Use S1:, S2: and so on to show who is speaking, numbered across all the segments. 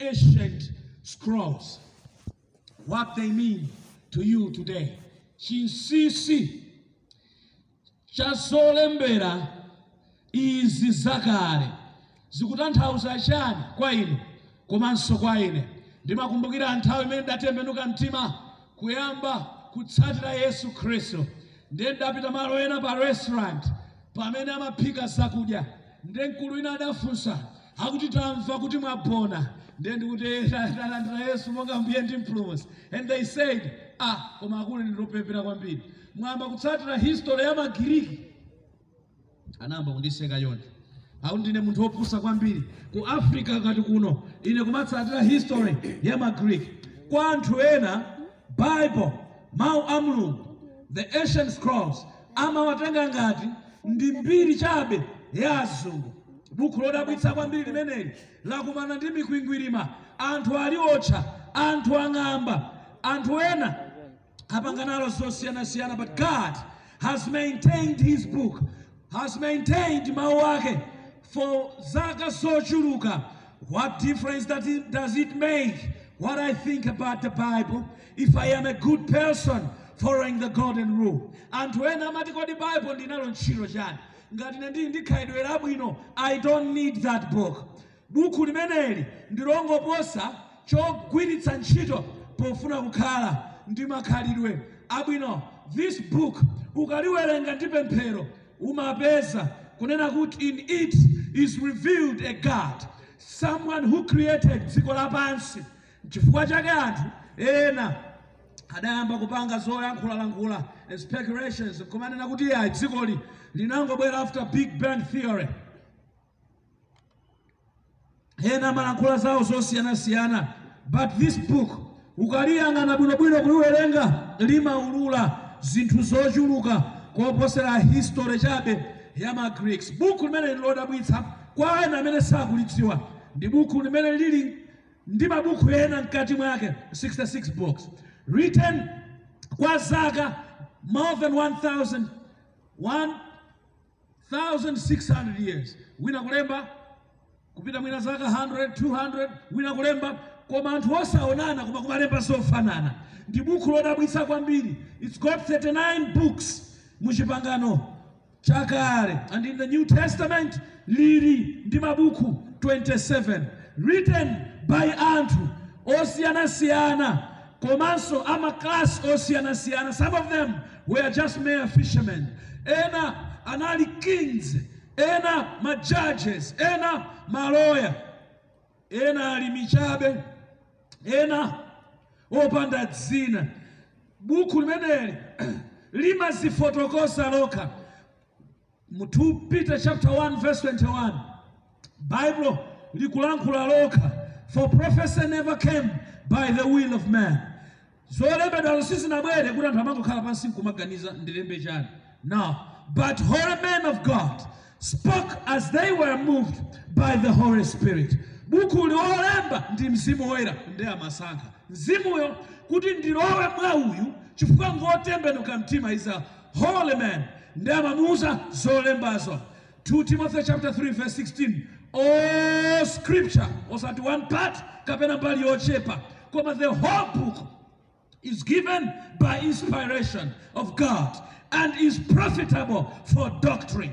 S1: ancient scrolls, what they mean to you today. Chinsisi chasolembera izi zakale zikutanthauza chani kwa ine komanso kwa ine ndimakumbukira nthawi imene ndatembenuka mtima kuyamba kutsatira yesu khristu ndiye ndapita malo ena pa restaurant pamene amaphika zakudya ndiye mkulu ina adafunsa akuti tamva kuti mwapona ndendikutera yesu monga mbuye ndi mpulumusi and they said ah koma akule ndilopepera kwambiri mwamba kutsatira history ya magiriki anayamba kundiseka yonde au ndine munthu wopusa kwambiri ku africa ngati kuno ine kumatsatira history ya magreek kwa anthu ena bible mau mulungu the ancient scrolls amawatenga ngati ndi mbiri chabe ya azungu bukhu lodabwitsa kwambiri limeneli lakumana ndi mikwingwirima anthu ali otcha anthu ang'amba anthu ena apanganalo zosiyanasiyana but god has maintained his book has maintained mawu ake for zaka sochuluka what difference that it, does it make what i think about the bible if i am a good person following the golden rule anthu ena amati kodi bible ndinalo ntchito chani ngatine ndii ndi khalidwe labwino i don't need that book buku limeneli ndilongoposa chogwiritsa ntchito pofuna kukhala ndi makhalidwe abwino this book ukaliwerenga ndi pemphero umapeza kunena kuti in it is revealed a god someone who created dziko lapansi chifukwa chake anthu ena adayamba kupanga zoyankhulalankhula so speculations kuti nakutiya dzikoli linangobwera after big bang theory ena malankhula zawo zosiyanasiyana but this book ukaliyang'ana bwinobwino kuliwerenga limaulula zinthu zochuluka koposera history chabe ya magreeks buku limene lilodabwitsa kwa ena amene sakulidziwa ndi buku limene lili ndi mabuku ena mkati mwake 66 books written kwa zaka more than 1000 1600 years wina kulemba kupita mwina zaka 100 200 wina kulemba koma anthu osaonana koma kumalemba sofanana ndi bukhu lodabwitsa kwambiri its got 39 books muchipangano chakale and in the new testament lili ndi mabukhu 27 written by anthu osiyanasiyana komanso amaklasi osiyanasiyana some of them were just mere fishermen. Ena anali kings, ena majudges, ena maloya, ena alimichabe ena opanda dzina. Buku limeneli limazifotokosa loka mu 2 Peter chapter 1 verse 21 Bible likulankhula loka for prophecy never came by the will of man zolembedwa nsisi nabwere kuti anthu amangokhala pansi nkumaganiza ndilembe chani now but holy men of god spoke as they were moved by the holy spirit buku liwolemba ndi mzimu woyera ndi amasankha mzimuyo kuti ndilowe mwa uyu chifukwa ngotembenuka mtima is a holy man ndi amamuuza zolembazo 2 timothy chapter 3 verse 16 all scripture osati one part kapena mbali yochepa koma the whole book is given by inspiration of God and is profitable for doctrine.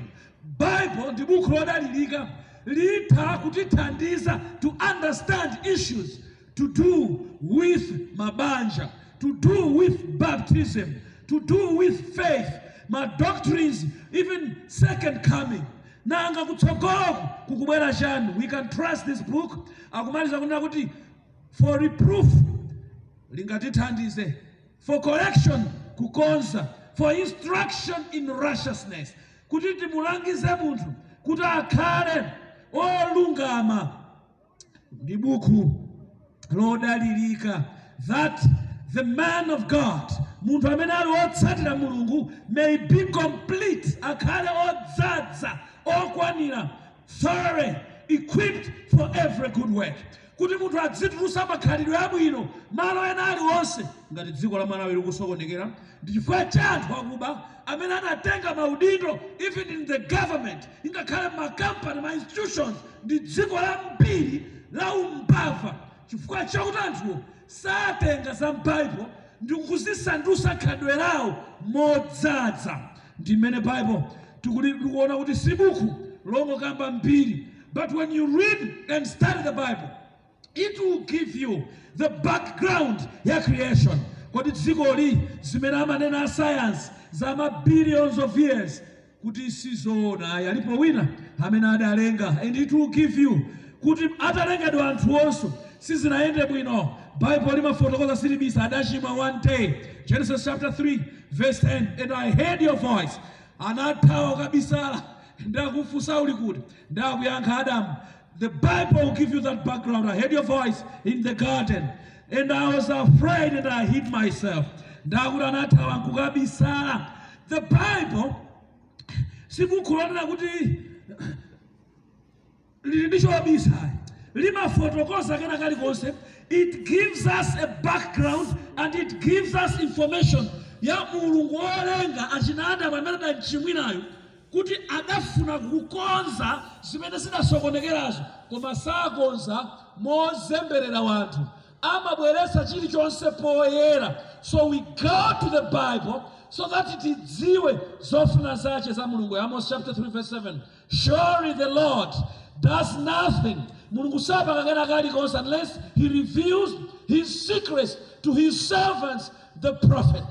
S1: Bible ndimukroda liliga litha kutithandiza to understand issues to do with mabanja, to do with baptism, to do with faith, my doctrines, even second coming. Nanga kutsogoku kukubwera chanu. We can trust this book. Akumaliza kuna for reproof lingatithandize for correction kukonza for instruction in righteousness kuti timulangize munthu kuti akhale olungama ndi buku lodalirika that the man of god munthu amene ali otsatira mulungu may be complete akhale odzadza okwanira thoroughly equipped for every good work kuti munthu adzitulusa makhalidwe abwino malo ena ali onse ngati dziko la malawi likusokonekera ndichifukwa cha anthu akuba amene anatenga maudindo even in the government ingakhale makampani ma institutions ndi dziko la mbiri la umbava chifukwa chakuti anthuwo satenga za mbaibo ndi kuzisandusa khalidwe lawo modzadza ndi mmene baibo tikuona kuti sibuku lomwe kamba mbiri but when you read and study the bible it will give you the background ya creation kodi dziko li zimene amanena a science za ma billions of years kuti sizoona ayi alipo wina amene adalenga and it will give you kuti atalengedwa anthu onso sizinayende bwino bible limafotokoza silibisa adachimwa one day genesis chapter 3 verse 10 and i heard your voice anathawa kabisala ndakufunsa uli kuti ndakuyankha adamu The Bible will give you that background. I heard your voice in the garden, and I was afraid and I hid myself. ndakura nathawa the bible sikukhulonera kuti lili ndi limafotokoza kena kalikonse it gives us a background and it gives us information ya mulungu wolenga achinada pamene adanchimwirayo kuti adafuna kukonza zimene zinasokonekerazo koma sakonza mozemberera wanthu amabweretsa chilichonse poyera so we go to the bible so that tidziwe zofuna zache za mulungu amos chapter 3 verse 7 surely the lord does nothing mulungu sapakakena kalikonse unless he reveals his secrets to his servants the prophet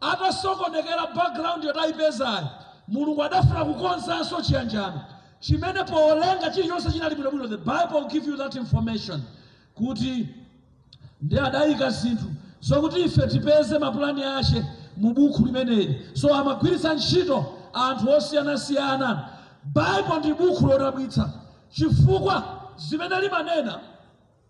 S1: atasokonekera background yotayipezayo mulungu adafuna kukonzanso chiyanjano chimene polenga chilichonse chinali bwinobwino the bible give you that information kuti ndi adayika zinthu zokuti ife tipeze mapulani ache mu buku limeneli so amagwiritsa ntchito anthu osiyanasiyana bible ndi buku lodabwitsa chifukwa zimene limanena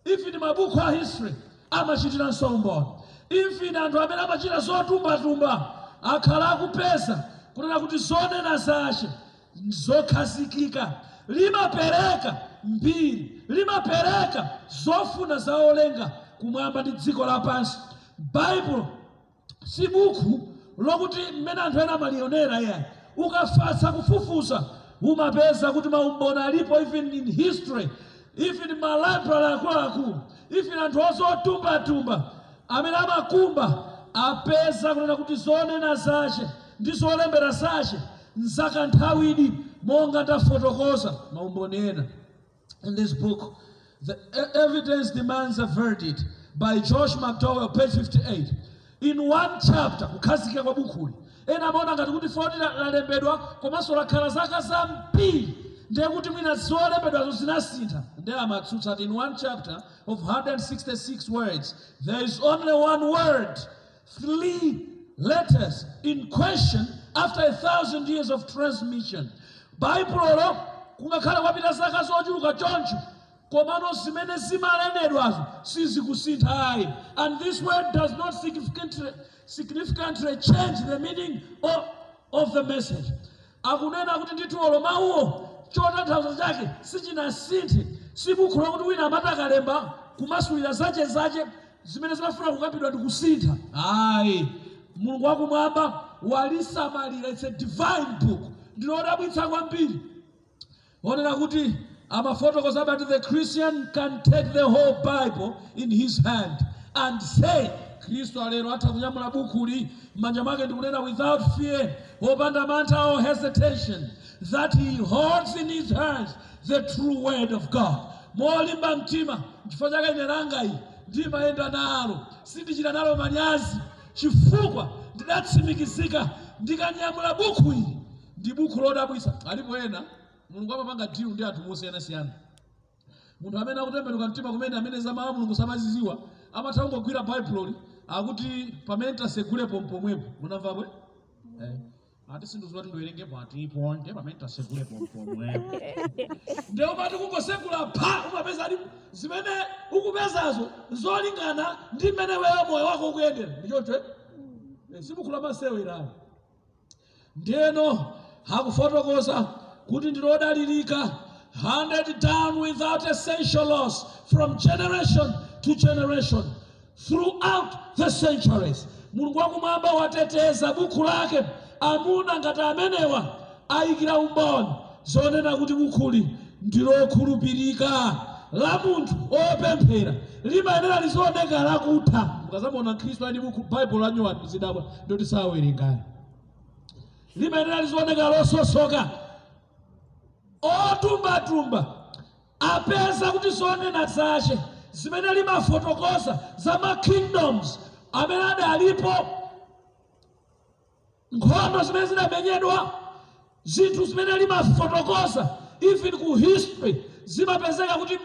S1: ifini mabuku a history amachitiranso umboni ifini anthu amene amachita zotumbatumba akhala akupeza so kurora kuti zone nazashe zokhazikika limapereka mbiri limapereka zofuna zaolenga kumwamba ndi dziko lapansi baibulo si buku lokuti mmene anthu ena amalionera yayi ukafatsa kufufuza umapeza kuti maumboni alipo even in history even malabrary akuluakulu even anthu ozotumbatumba amene amakumba apeza kunena kuti zonena zace ndizolembera zace mzaka nthawi idi monga ndafotokoza maumboni ena in this book the evidence demands a verdict by George mcdowell page 58 in one chapter kukhazikika kwa bukhuli ena amaona ngati kuti foti lalembedwa komanso lakhala zaka zambiri ndiye kuti mwina zolembedwazo zinasintha ndiye amatsutsa ati in one chapter of 166 words there is only one word three letters in question after a thousand years of transmission bhaibulolo kungakhala kwapita zaka zochuluka choncho komano zimene zimaleredwazo sizikusintha ayi and this word does not significantly, significantly change the meaning of, of the message akunena kuti ndithiwolo mawuwo chotanthauza chake sichinasinthe simukhula kuti wina amatakalemba kumasulira zache zache zimene zimafuna kukapidwa ndi kusintha ayi mulungu wakumwamba walisamalira its a divine book ndinodabwitsa kwambiri onera kuti amafotokoza but the christian can take the whole bible in his hand and say khristu alero atha kunyamula bukhuli mmanja mwake ndikunena without fear wopanda mantha or hesitation that he holds in his hands the true word of god molimba mtima nchifo chake ineranga iyi ndimayenda nalo sindichita nalo manyazi chifukwa ndidatsimikizika ndikanyamula bukhuyi ndi bukhu lodabwisa alipo ena mulungu amapanga dilu ndi anthu mosiyanasiyana munthu amene akutembenuka mtima kumene amene zamawa mulungu samaziziwa amatha kungogwira bhaibuloli akuti pamene tasegulepo mpomwepo munamvabwe eh. ate sinduziba tundiwere ngebwatiponje pamentasekuleko pomwepo nde umati kungosekula pha umapeza ali zimene ukupezazo zolingana ndi mmene wewe moyo wako ukuyendera ndichoncho mm. eh, simukula masewu irawo ndeno hakufotokoza kuti ndilodalirika 100 down without essential loss from generation to generation throughout the centuries mulungu wakumwamba wateteza buku lake amuna ngati amenewa ayikira umboni zonena kuti mukhuli ndilokhulupirika la munthu opemphera limayenera lizooneka lakutha mukazamona khristu ali baibulo anyowani zidabwa ndoti sawerengani limayenera lizooneka lososoka otumbatumba apeza kuti zonena zache zimene limafotokosa za ma kingdoms amene adalipo nkhondo zimene zinamenyedwa zinthu zimene limafotokoza even ku history zimapezeka kuti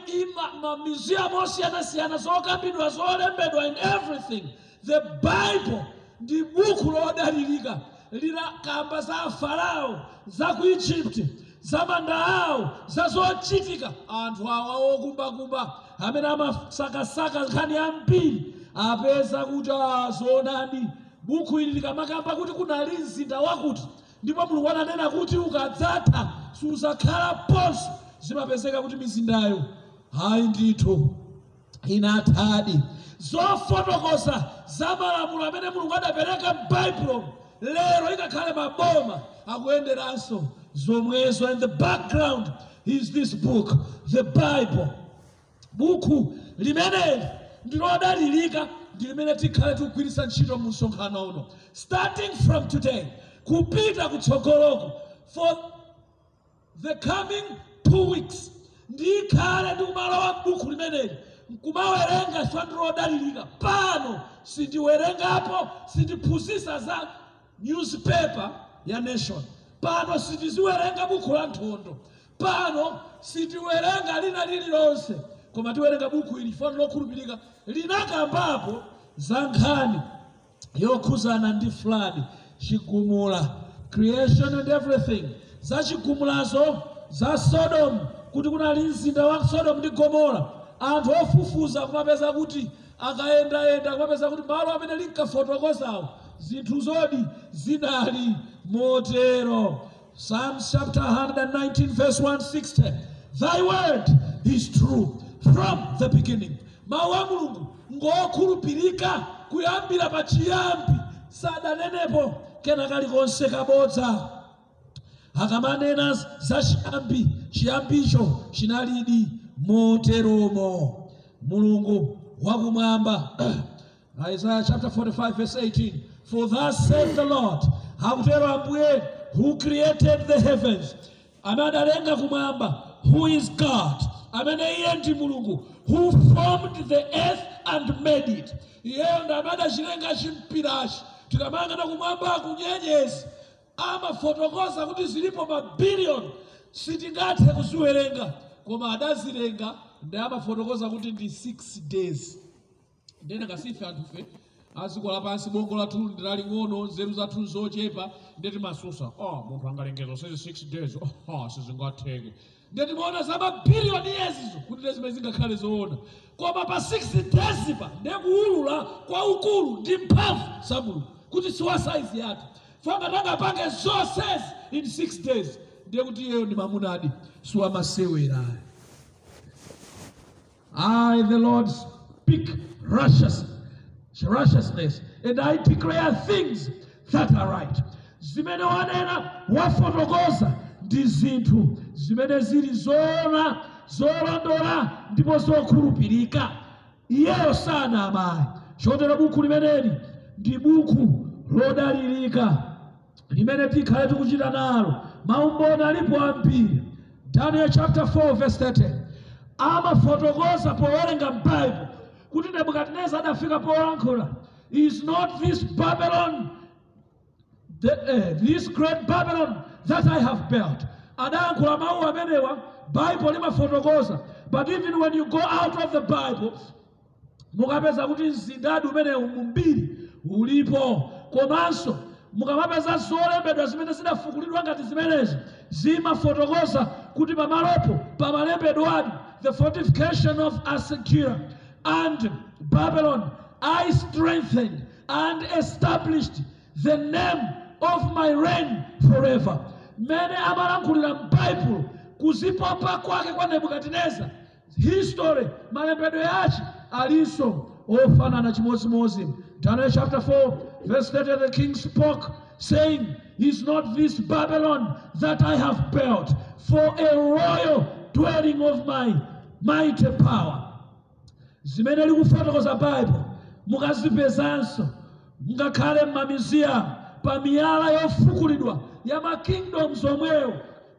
S1: mamiziyamu osiyanasiyana zokambidwa zolembedwa in everything the bible ndi bukhu lodalirika lina kamba za farao za ku egypt za manda awo za zochitika anthu awa okumbakumba amene amasakasaka nkhani yambiri apeza kuti azoonani ah, bukuililika makamba kuti kunali mzinda wakuti ndipo mulungu ananena kuti ukadzatha suzakhala poso zimapezeka kuti mizindayo hayi ndithu inathadi zofotokosa za malamulo amene mulungu adapereka mbaibulo lero ikakhale maboma akuyenderanso zomwezo and the background is this book the bible buku limeneli ndilodalilika ndirimene tikhale tikugwirisa ntchito musonkhano uno starting from today kupita kutsogoloko for the coming two weeks ndikhale ndikumalowa mbuku limeneli nkumawerenga chandiro odalirika pano sindiwerengapo sindiphunzisa za newspaper ya nation pano sitiziwerenga buku la nthondo pano sitiwerenga lina lililonse koma tiwerenga buku ili fano lokhulupirika linakambapo za nkhani yokhuzana ndi fulani chigumula creation and everything za chigumulazo za Sodomu kuti kunali mzinda wa Sodomu ndi Gomora anthu ofufuza kumapeza kuti akayendayenda kumapeza kuti malo amene linkafotokozawo zinthu zodi zinali motero Psalms chapter 119 verse 160 Thy word is true from the beginning mawa mulungu ngokhulupirika kuyambira pa chiyambi sadanenepo kena kali konse kabodza akamanena za chiyambi chiyambicho chinalidi moteromo mulungu wakumwamba isaya chapter 45 verse 18 for thus said the lord akutero ambuye who created the heavens ame adalenga kumwamba who is god amene iye ndi mulungu who formed the earth and made it iyeyo ndi amene achilenga chimpirachi tikamangana kumwamba akunyenyezi amafotokoza kuti zilipo ma billion. mabiliyoni sitingathe kuziwerenga koma adazilenga ndi amafotokoza kuti ndi 6 days ndene kasife anthufe aziko lapansi bongo lathu ndiling'ono nzeru zathu zochepa ndeti masusa oh, ah, munthu angalengeza sezi 6 days oh, sisi ah, sizingatheke ndetimaona zamabhiriyoni yezizo kuti ndezime zingakhale zoona koma pa 6 desiba ndekuwulula kwa ukulu ndi mphamvu za mulungu kuti siwa saizi yathu fanga tangapange zonsezi in 6 days ndiye kuti iyeyo ndi mamunadi siwa masewera i the lord speak righteousness, righteousness and i declare things that are right zimene wanena wafotokoza ndi zinthu zimene zili zoona zolondola ndipo zokhulupirika iyeyo sanamaya chotero bukhu limeneli ndi bukhu lodalirika limene tikhale tikuchita nalo maumboni alipo ambiri daniel chapter 4 verse 13 amafotokoza powerenga bible kuti nebukadineza adafika polankhula is not this babylon the, uh, this great babylon that I have built. Anayankhula mawu amenewa Bible limafotokoza. But even when you go out of the Bible, mukapeza kuti mzindadi umenewu mumbiri ulipo. Komanso mukamapeza zolembedwa zimene zidafukulidwa ngati zimenezo zimafotokoza kuti pamalepe pamalembedwadi the fortification of Assyria and Babylon I strengthened and established the name of my reign forever mene amalankhulira mbaibulo kuzipopa kwake kwa nebukadineza history malembedwe yache alinso ofanana chimodzimodzi daniel chapter 4 verse 30 the king spoke saying is not this babylon that i have built for a royal dwelling of my mighty power zimene likufotokoza baibulo mukazipezanso mungakhale mmamiziyamu pa miyala yofukulidwa ya makingdoms omwewo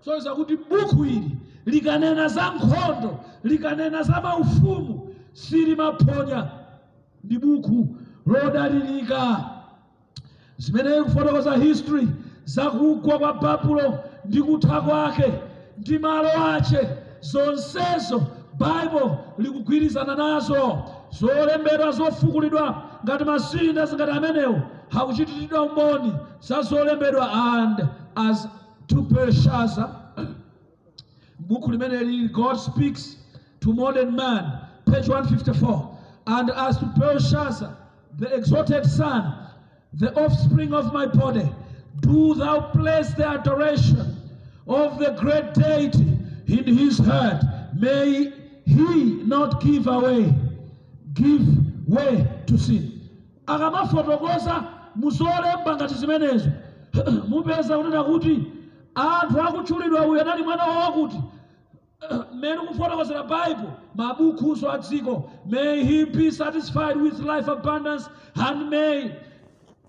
S1: soza kuti buku ili likanena za nkhondo likanena za maufumu maphonya ndi buku lodalilika zimeneyi kufotokoza history zakugwa kwa babulo ndi kutha kwake ndi malo ache zonsezo baibulo likugwirizana nazo zolembedwa zofukulidwa ngati masina zingati amenewo hauchititidwa umboni za zolembedwa and as to Belshazzar buku limene God speaks to modern man page 154 and as to Belshazzar the exalted son the offspring of my body do thou place the adoration of the great deity in his heart may he not give away give way to sin akamafotokoza musoremba ngati zimenezo mupeza kunena kuti anthu akutchulidwa uyo anali mwana wawo kuti mmene kufotokozera bible mabukhuso a dziko may he be satisfied with life abundance and may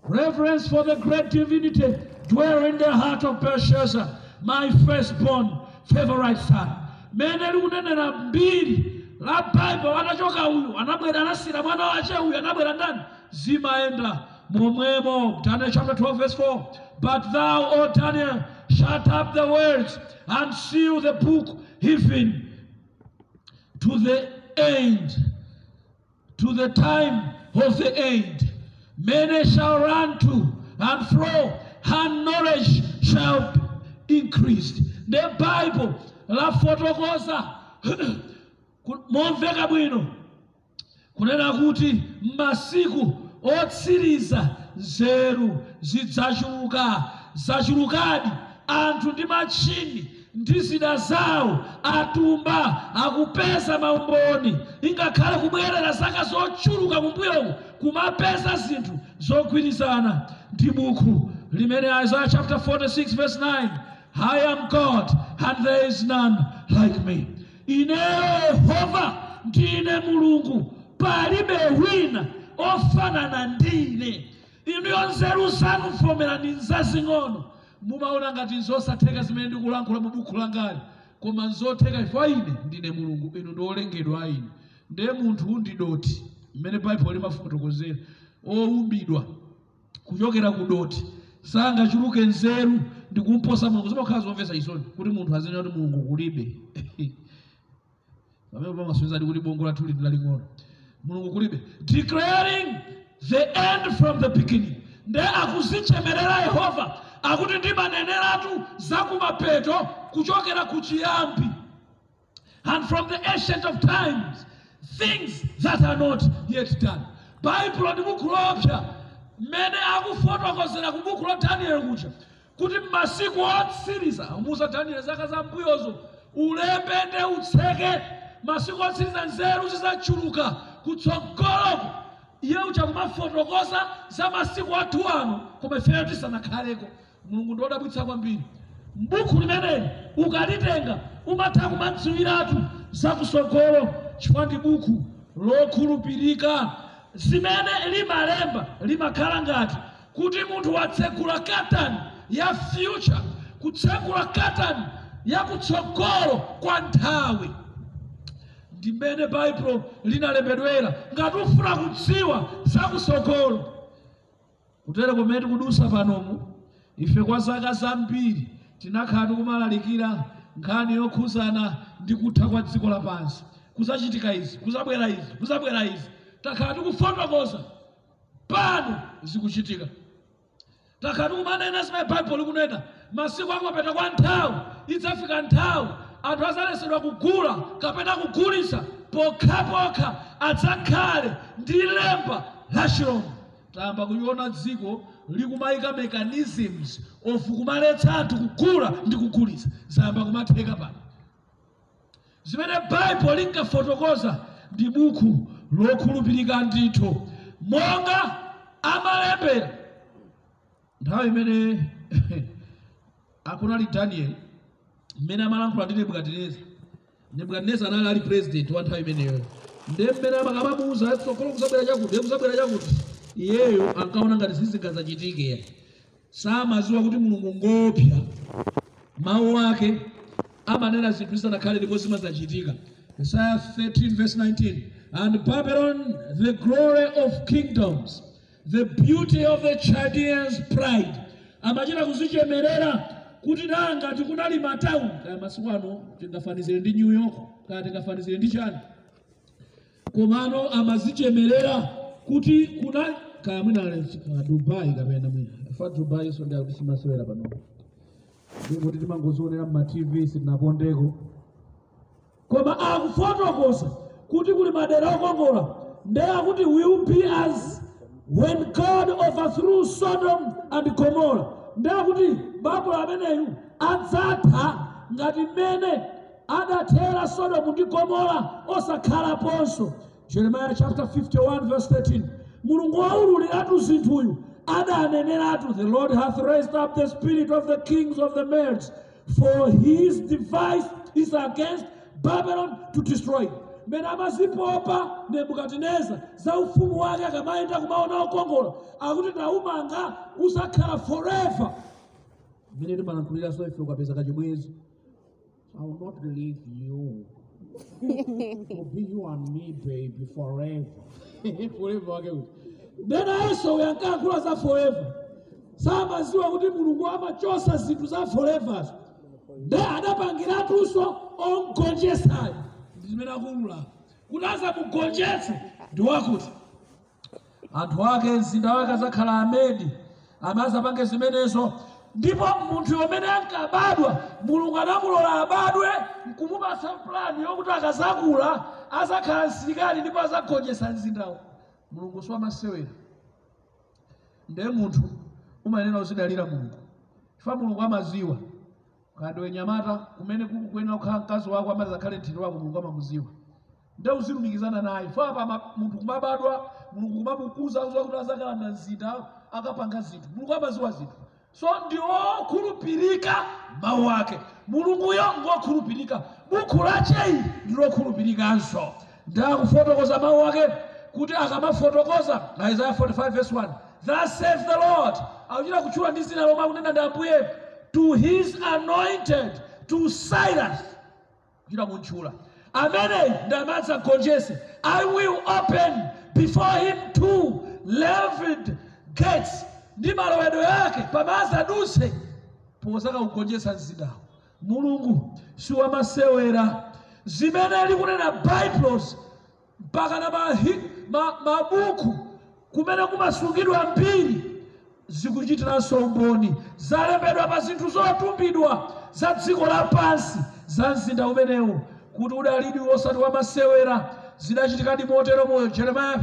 S1: reverence for the great divinity dwell in the heart of belshazzar my first born favorite son mene likunenera mbiri la bible anachoka uyu anabwera anasira mwana wache uyu anabwera ndani zimayenda Mumwemo. Daniel chapter 12, verse 4. But thou, O Daniel, shut up the words and seal the book even to the end, to the time of the end. Many shall run to and fro, and knowledge shall increase increased. The Bible lafotokoza momveka bwino kunena kuti masiku otsiriza zeru zidzachuluka zachulukadi anthu ndi matchini ndi zida zawo atumba akupeza maumboni ingakhale kubwerera zaka zochuluka kumbuyoko kumapeza zinthu zogwirizana ndi bukhu limene isaiah chapter 46 verse 9 i am god and there is none like me ine yehova ndine mulungu palibe wina ofanana ndine inu yonse lusanufomera ndinzazing'ono mumaona ngati nzosatheka zimene ndikulankhula mubukhu langali koma nzotheka ifa ine ndine mulungu inu ndiwolengedwa a ine nde munthuu ndidoti mmene baibuli limafotokozera oumbidwa kuchokera ku doti sangachuluke nzeru ndikumposa mulungu zimakhala zomvesa isoni kuti munthu azinati mulungu kulibe pamene pamasonzadi kuti bongo lathu lindilaling'ono declaring the end from the beginning nde akuzichemerera yehova akuti ndimaneneratu zakumapeto kuchokera kuchiyambi and from the ancient of times things that are not yet done bhaibhulo ndi buku lopsa mmene akufotokozera ku buku la daniel kuja kuti mmasiku otsiriza umuza daniel zaka zambuyozo ulepe nde utseke masiku otsiriza nzeru chuluka. kutsogolomo iye uchakumafotokoza za masiku athu ano koma ifeyo tisanakhaleko mulungu ndiodabwitsa kwambiri mbukhu limeneli ukalitenga umatha kumadziwiratu zakutsogolo chifukwa ndi bukhu lokhulupirika zimene limalemba limakhala ngati kuti munthu watsegula katani ya future kutsegula katani ya kutsogolo kwa nthawi ndimene bible linalembedwera ngatifuna kudziwa zakusogolo kutere kumene tikudusa panomu ife kwa zaka zambiri tinakhala tikumalalikira nkhani yokhuzana ndi kutha kwa dziko lapansi kuzachitika izi kuzabwera izi kuzabwera izi takhala tikufotokoza pano zikuchitika takhala tikumanena zimene bible likunena masiku akupeta kwa nthawi idzafika nthawi anthu azayesedwa kugula kapena kugulitsa pokhapokha adzakhale ndi lemba la chilongo tayamba kuliona dziko likumayika mechanisms of kumaletsa anthu kugula ndi kugulitsa zayamba kumatheka pano zimene baibo linkafotokoza ndi bukhu lokhulupirika ndithu monga amalembera nthawi imene akunali danieli mmene amalankhula ndi nebukadineza nebukadineza anali ali president wa nthawi imeneyoyo nde mmene amakabamuuza tsogolo kuzabwera chakuti eh, kuzabwera chakuti iyeyo ankaona ngati zizingazachitikira samaziwa kuti mulungu ngopya mawu ake amanena zinthu zisanakhale ndipo zimazachitika Isaiah 13 verse 19 and Babylon the glory of kingdoms the beauty of the Chaldeans pride amachita kuzichemerera kuti nanga tikunali matawuni kaya masukano tingafanizire ndi new york kaya tingafanizire ndi chani komano amazichemelera kuti kuna kaya mwinale dubai kapena mwina fa dubai iso ndiyakutichimasewera panopa ndikuti timangozionera mmatv sitinapondeko koma akufotokosa ah, kuti kuli madera okongola ndeyakuti will be as when god overthrew sodom and gomora ndeyakuti mabwe ameneyu adzatha ngati mmene adathera sodomu ndi gomora osakhalaponso jeremiya chapter 51 verse 13 mulungu waululiratu zinthuyu adaneneratu the lord hath raised up the spirit of the kings of the mads for his device is against babylon to destroy mmene amazipopa nebukadineza za ufumu wake akamayenda kumaona okongola akuti taumanga usakhala forever kumene timalankhulira so ife ukapeza kachibwezo i will not leave you will be you and me baby forever forever wake ndena yeso uyankankhula za forever samaziwa kuti mulungu amachosa zinthu za forever nde adapangiratunso omgonjesayo ndizimene akulula kuti azamugonjese ndi wakuti anthu ake mzinda wake azakhala amedi amaza pange zimenezo so. ndipo munthu amene ankabadwa mulungu anamulola abadwe nkumupa samplani yokuti akazakula azakhala msilikali ndipo azagonjesa mzindawo mulungu siwamasewera ndiye munthu umanena uzidalira mulungu chifukwa mulungu amaziwa kanthu wenyamata kumene kukuyenera kukhala mkazi wako amazi akhale mthendu wako mulungu amamuziwa nde uzilumikizana naye fapa munthu kumabadwa mulungu kumamukuza akuti azakhala na mzinda akapanga zinthu mulungu amaziwa zinthu so ndiwokhulupirika mawu ake mulunguyo ngokhulupirika mukhulachei ndilokhulupirikanso ndakufotokoza mawu ake kuti akamafotokoza isaiah 451 verse 1 thus saith the lord akuchita kutchula ndi zina lomwe akunena ndi ambuye to his anointed to cyrus kuchita kuntchula amene ndi amadzi i will open before him two levid gates ndi malowedwe ake pamazi aduse posaka kugonjetsa mzindawo mulungu siwamasewera zimene likunena biblos mpaka na mabuku ma, kumene kumasungidwa mbiri zikuchitiranso umboni zalembedwa pa zinthu zotumbidwa za dziko lapansi za mzinda umenewo kuti udalidi wosati wamasewera zinachitikadi motero moyo jeremiya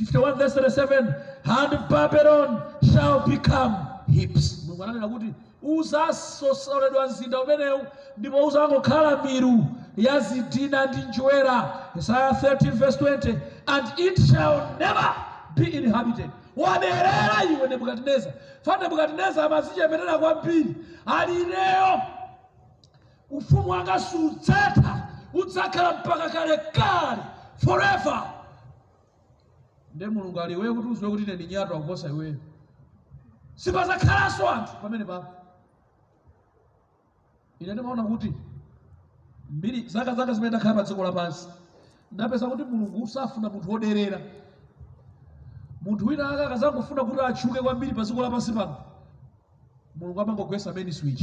S1: 51:37 and babylon shall become heaps mungwananena kuti uzasosoledwa mzinda umenewu ndipo uzangokhala miru ya zidina ndi njwera isaya 13:20 and it shall never be inhabited waberera iwe nebukadineza fa nebukadineza amazichepetera kwambiri alireyo ufumu wangasudzetha udzakhala mpaka kalekale forever nde mulungu aliwe kuti uzwe kuti ine ndinyatwa kuposa iweyo sipazakhalanso anthu pamene papo ine ndimaona kuti mbiri zaka zaka zimene ndakhala pa dziko lapansi ndapeza kuti mulungu usafuna munthu woderera munthu wina aka akazangofuna kuti atchuke kwambiri pa dziko lapansi pano mulungu amangogwesa meni switch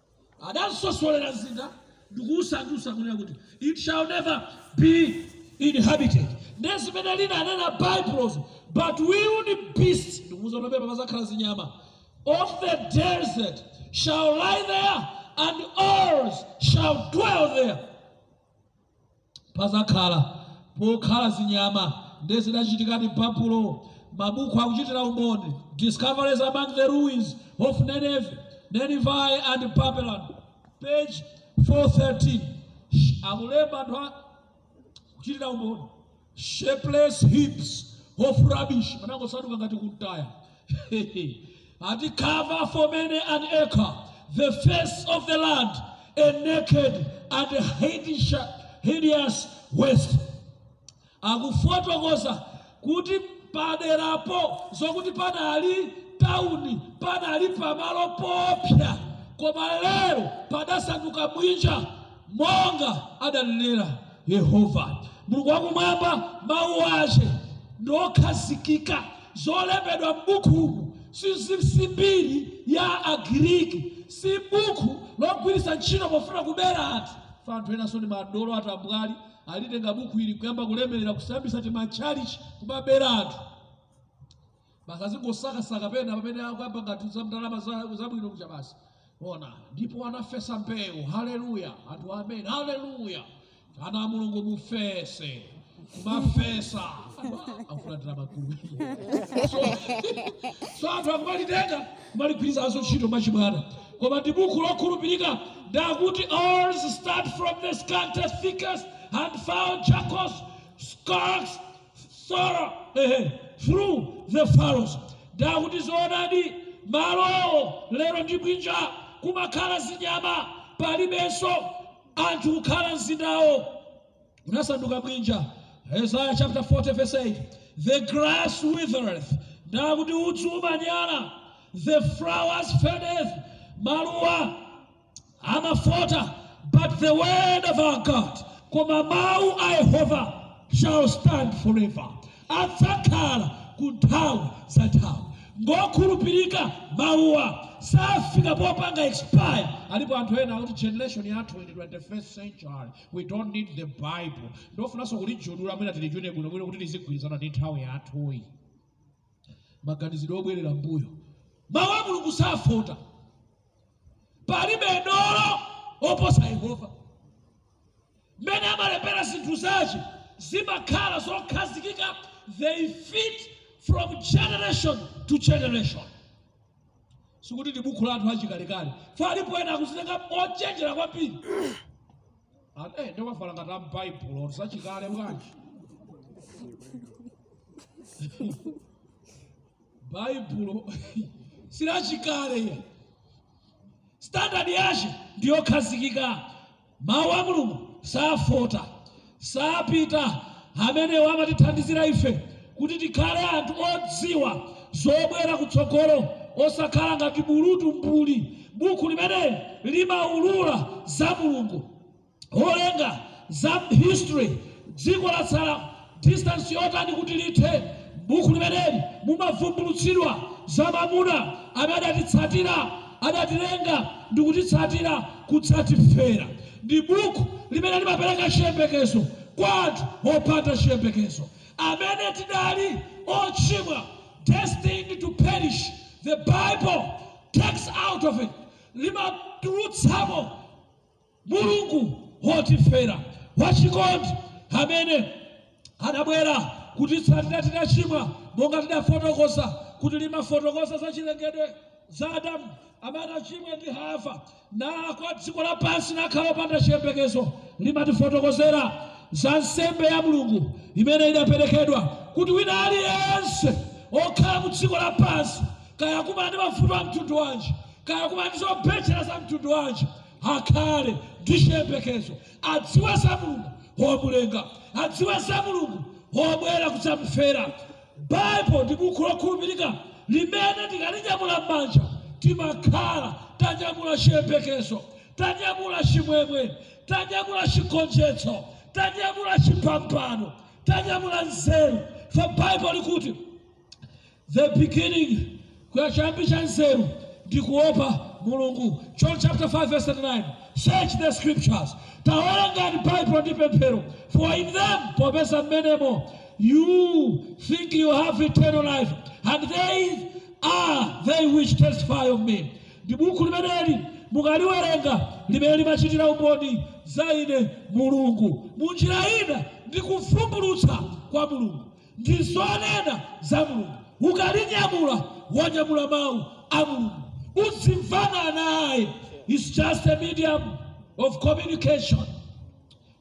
S1: adasosorera zinda ndikuusandusa kunea kuti it shall never be inhabited nezimene lina anena bibles but wild beasts muzonomera papa zakhala of the desert shall lie there and ours shall dwell there pazakhala pokhala zinyama ndezinachitikati Papulo, mabuku akuchitira umboni discoveries among the ruins of Nineveh, Nineveh and Babylon page 413 kuchitira umboni shapeless heaps of rubbish manangosanduka ngati kuntaya ati cover for many an acre the face of the land a naked and hideous, hideous waste akufotokoza kuti paderapo zokuti panali tawuni panali pamalo popsa koma lero padasanduka bwinja monga adanenera Yehovah. mulungu wakumwamba mawu aje nokhazikika zolembedwa m'bukumu si mbiri ya agiriki si buku logwirisa ntchito pofuna kubera ati fanthu enaso ni madolo atambwali alitenga buku ili kuyamba kulemelera kusambisa timatchalichi kumabera anthu basazingosakasaka pena pamene akuyamba ngati za zabwino kucha ona ndipo anafesa mbewu haleluya anthu amene haleluya ana mulungu mufese mafesa akulandira makulu so anthu akumalitenda kumaligwirizanso ntchito machimwana koma ndi buku lokhulupirika ndakuti oars start from the scanter thickest and found jackos skarks sora eh, through the faros ndakuti zoonadi malowo lero ndi bwinja kumakhala zinyama palibenso anthu kukhala mzindawo unasanduka bwinja Isaiah chapter 40 verse 8 the grass withereth ndakuti utsu umanyala the flowers fadeth maluwa amafota but the word of our god koma mau a yehova shall stand forever adzakhala ku nthawi za nthawi ngokurupirika mauwa safika popanga expire alipo anthu ena akuti generation yathu in 21 century we don't need the bible ndofunanso kulijudula mwina tilijune bwino bwino kuti lizigwirizana ndi nthawi yathuyi maganizidwe obwerera mbuyo mawu a mulungu safota palibe nolo oposa yehova mmene amalepera zinthu zachi zimakhala zokhazikika they fit from generation to generation sikuti ndi buku lathu achikalekale falipoena akusilenga ochenjera kwambiri eh, ndokafala ngati ambaibulo tisachikale bwanji baibulo silachikale ya standard yace ndiyokhazikika mawu a mulungu safota sapita amene wamatithandizira ife kuti tikhale anthu odziwa zobwera kutsogolo osakhala ngati bulutu mpuli buku limeneli limaulula za mulungu olenga za history dziko latsala distansi yotani kuti lithe bukhu limeneli mumavumbulutsidwa zamamuna ame adatitsatira adatilenga ndikutitsatira kutsatifera ndi bukhu limene limapereka chiyembekezo kwa anthu opanda chiyembekezo Abene Tidali, all Chima, destined to perish. The Bible takes out of it. Lima turutsamo mulungu hotifera wachikondi amene adabwera kuti tsatina tidachimwa monga fotogosa kuti limafotokosa za chilengedwe za zadam amene achimwe ndi hafa na kwa dziko lapansi nakhawo panda lima limatifotokozera za nsembe ya mulungu imene idaperekedwa kuti wina aliyense okhala mu dziko pansi kaya ndi mafuto a mtundu wanji kaya ndi zopecera za mtundu wanji akhale ndi chiyembekezo adziwe za mulungu womulenga adziwe za mulungu wobwera kudzamfera baibo ndi buku lokhulupirika limene tikalinyamula m'manja timakhala tanyamula chiyembekezo tanyamula chimwemwe tanyamula chigonjetso tanyamula chipambano tanyamula nzeru fa baibo likuti the beginning kuya chambi cha nzeru ndikuopa mulungu john chapter 5 verse 39 search the scriptures taona ngati ndi pemphero for in them popeza mmenemo you think you have eternal life and they are they which testify of me ndi buku limeneli mukaliwerenga limene limachitira umboni zaine ine mulungu munjira ina ndikuvumbulutsa kwa mulungu ndizonena za mulungu ukalinyamula wanyamula mau a mulungu uzimvana naye is just a medium of communication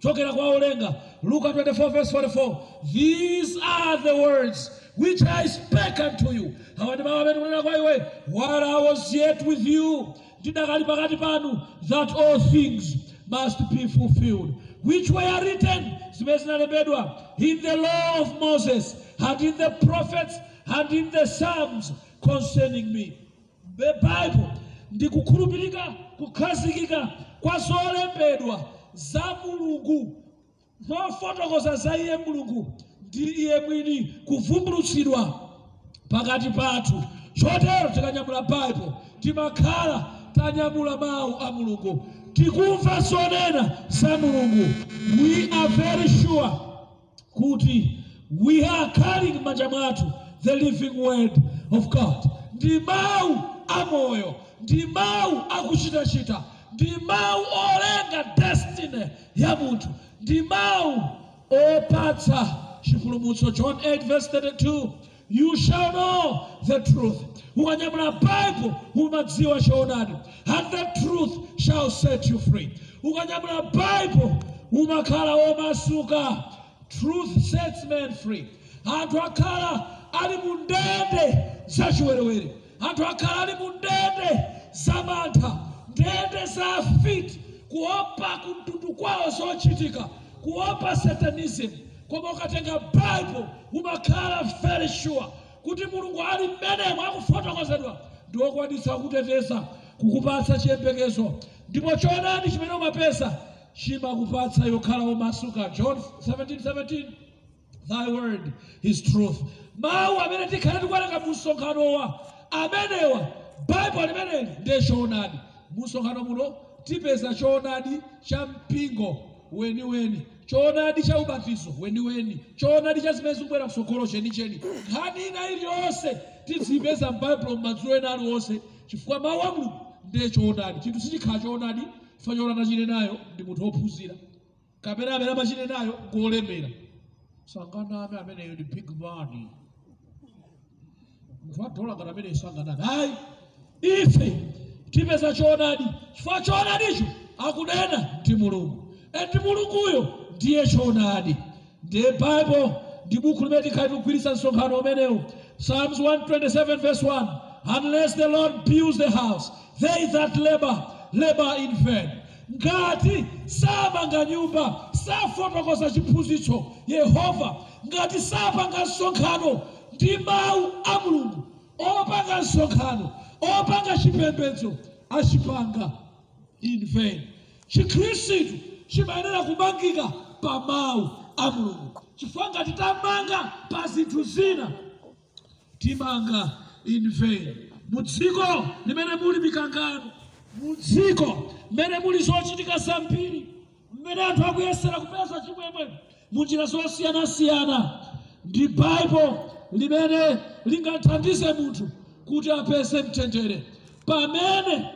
S1: chokera kwa olenga luka 24 verse 44 these are the words which i spake unto you awa ndi mawu amene kwa iwe while i was yet with you ndidakali pakati panu that all things must be fulfilled which were written zvime zinarembedwa in the law of moses and in the prophets and in the psalms concerning me bhaibhle ndikukhulupirika kukhazikika kwazorembedwa za mulungu zofotokoza za iye mulungu ndi iye mwini kuvumbulutsidwa pakati pathu chotero tikanyamula bhaibhle timakhala mawu a mulungu tikumva sonena za mulungu we are very sure kuti we are carrying manja mwathu the living word of God ndi mawu amoyo ndi mawu akuchitachita ndi mawu olenga destiny ya munthu ndi mawu opatsa chipulumutso john 832 you shall know the truth ukanyamula bible umadziwa choonadi and the truth shall set you free ukanyamula bible umakhala womasuka truth sets men free anthu akhala ali mu ndende zachiwerewere anthu akhala ali mu ndende zamantha ndende za afiti kuopa kumtundu kwawo zochitika kuopa satanism koma ukatenga bible umakhala very sure kuti mulungu ali m'menemo akufotokozedwa ndi okwanitsa kukutetesa kukupatsa chiyembekezo ndipo choonadi chimene umapesa chimakupatsa yokhala umasuka john 1717 17 thy word is truth mawu amene tikhale tikuwerenga msonkhanowa amenewa baibu limeneli ndiye choonadi msonkhano muno tipeza choonadi cha mpingo weniweni chonadi chaubatizo weni weni chonadi chazimezungwera sokoro cheni cheni haninai vyose tizimeza mbaibulo mumadzulo ena ali wose chifukwa mawu wa mulungu ndechoonadi chinthu sichikhala choonadi fanyaorana chine nayo ndi munthu wophunzira kapena amene amachine nayo ngolemera sanganame ameneyo ndi big mani munthu wadola ngati ameneyo sanganame ayi ife tipeza choonadi chifukwa choonadicho akunena ndi mulungu endi mulunguyo ndiye choonadi ndebhaibho ndibuku rimeti kai tikwirisa nsonkano umenewo psalms 127 vese 1 unless the lord builds the house they that labor labor in vain ngati samanga nyumba safotokoza chiphunzitso yehova ngati sapanga nsonkhano ndi mawu a mulungu opanga nsonkhano opanga chipembedzo achipanga in vain chikhristu chimayenera kumangika pamau amulungu chifukwa titamanga pa zinthu zina timanga invei mudziko limene muli mikangano mudziko mmene muli zochitika zambiri mmene anthu akuyesera kupeza chimwemwe munjira zosiyanasiyana ndi baibo limene lingathandize munthu kuti apeze mtendere pamene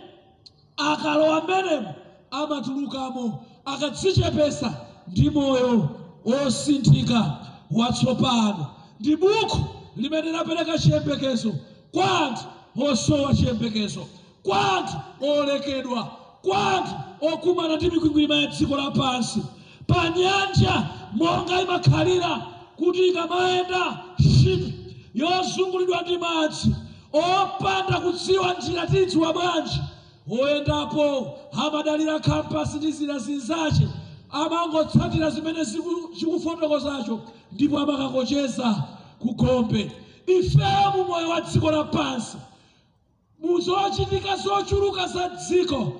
S1: akalowa mmenemo amatulukamo akadzichepesa ndimoyo wosinthika watsopano ndi bukhu limene lapereka chiyembekezo kwa anthu osowa chiyembekezo kwa anthu olekedwa kwa anthu okumana ndi mikwingwima ya dziko lapansi pa nyanja monga imakhalira kuti ikamayenda ship yozunguliridwa ndi madzi opanda kudziwa njira tidziwa bwanji oyendapo amadalira kampasi ndi zina zinzache abangotsatira zimene zikufotokozacho ndipo amakakocheza kukhombe ifeyo mu moyo wa dziko lapansi mu zochitika zochuluka za dziko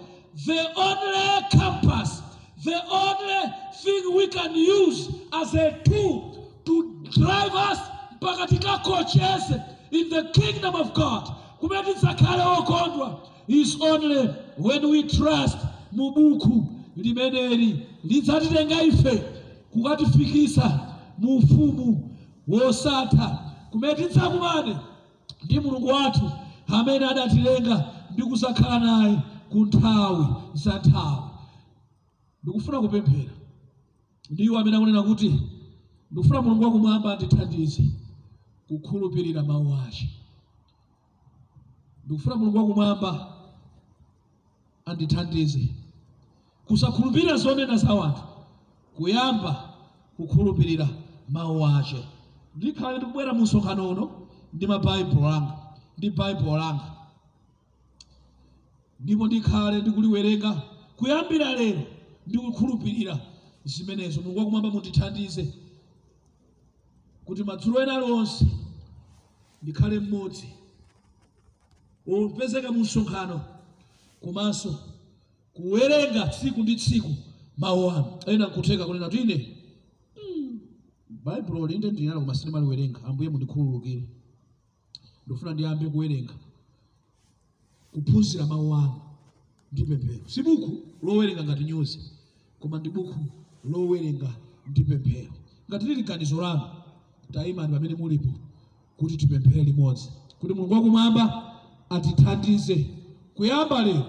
S1: the only campus the only thing we can use as a tool to drive us mpaka tikakocheze in the kingdom of god kumene tidzakhale okondwa is only when we trust mu buku limeneli ngidzatitenga kukatifikisa mu ufumu wosatha kumene tidzakumane ndi mulungu wathu amene adatilenga ndi kusakhala naye ku nthawi za nthawi ndikufuna kupemphera ndi iwo amene akunena kuti ndikufuna mulungu wakumwamba andithandize kukhulupirira mawu ake ndikufuna mulungu wakumwamba andithandize kusakhulupirira zonena za wanthu kuyamba kukhulupirira mawu ace ndikhale ndikubwera mu msonkhano uno ndi mabaibulo anga ndi baibulo langa ndipo ndikhale ndikuliwerenga kuyambira lero ndikukhulupirira zimenezo mulungu wakumwamba mundithandize kuti madzulo ena lonse ndikhale mmodzi umpezeka mu msonkhano komanso kuwerenga tsiku ndi tsiku mawu anu ena nkuthenga kunena tine mm. baibulo linde ndinala koma sindimaliwerenga ambuye mundikhululukire ndikufuna ndiyambe kuwerenga kuphunzira mawu anu ndi pemphero si buku lowerenga ngati nyuzi koma ndi buku lowerenga ndi pemphero ngati lili ganizo lanu tayimani pamene mulipo kuti tipemphere limodzi kuti mulungu wakumwamba atithandize kuyamba lero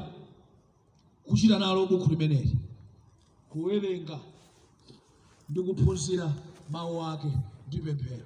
S1: kuchita nalo buku limeneli kuwerenga ndikuphunzira mawu ake ndipemphera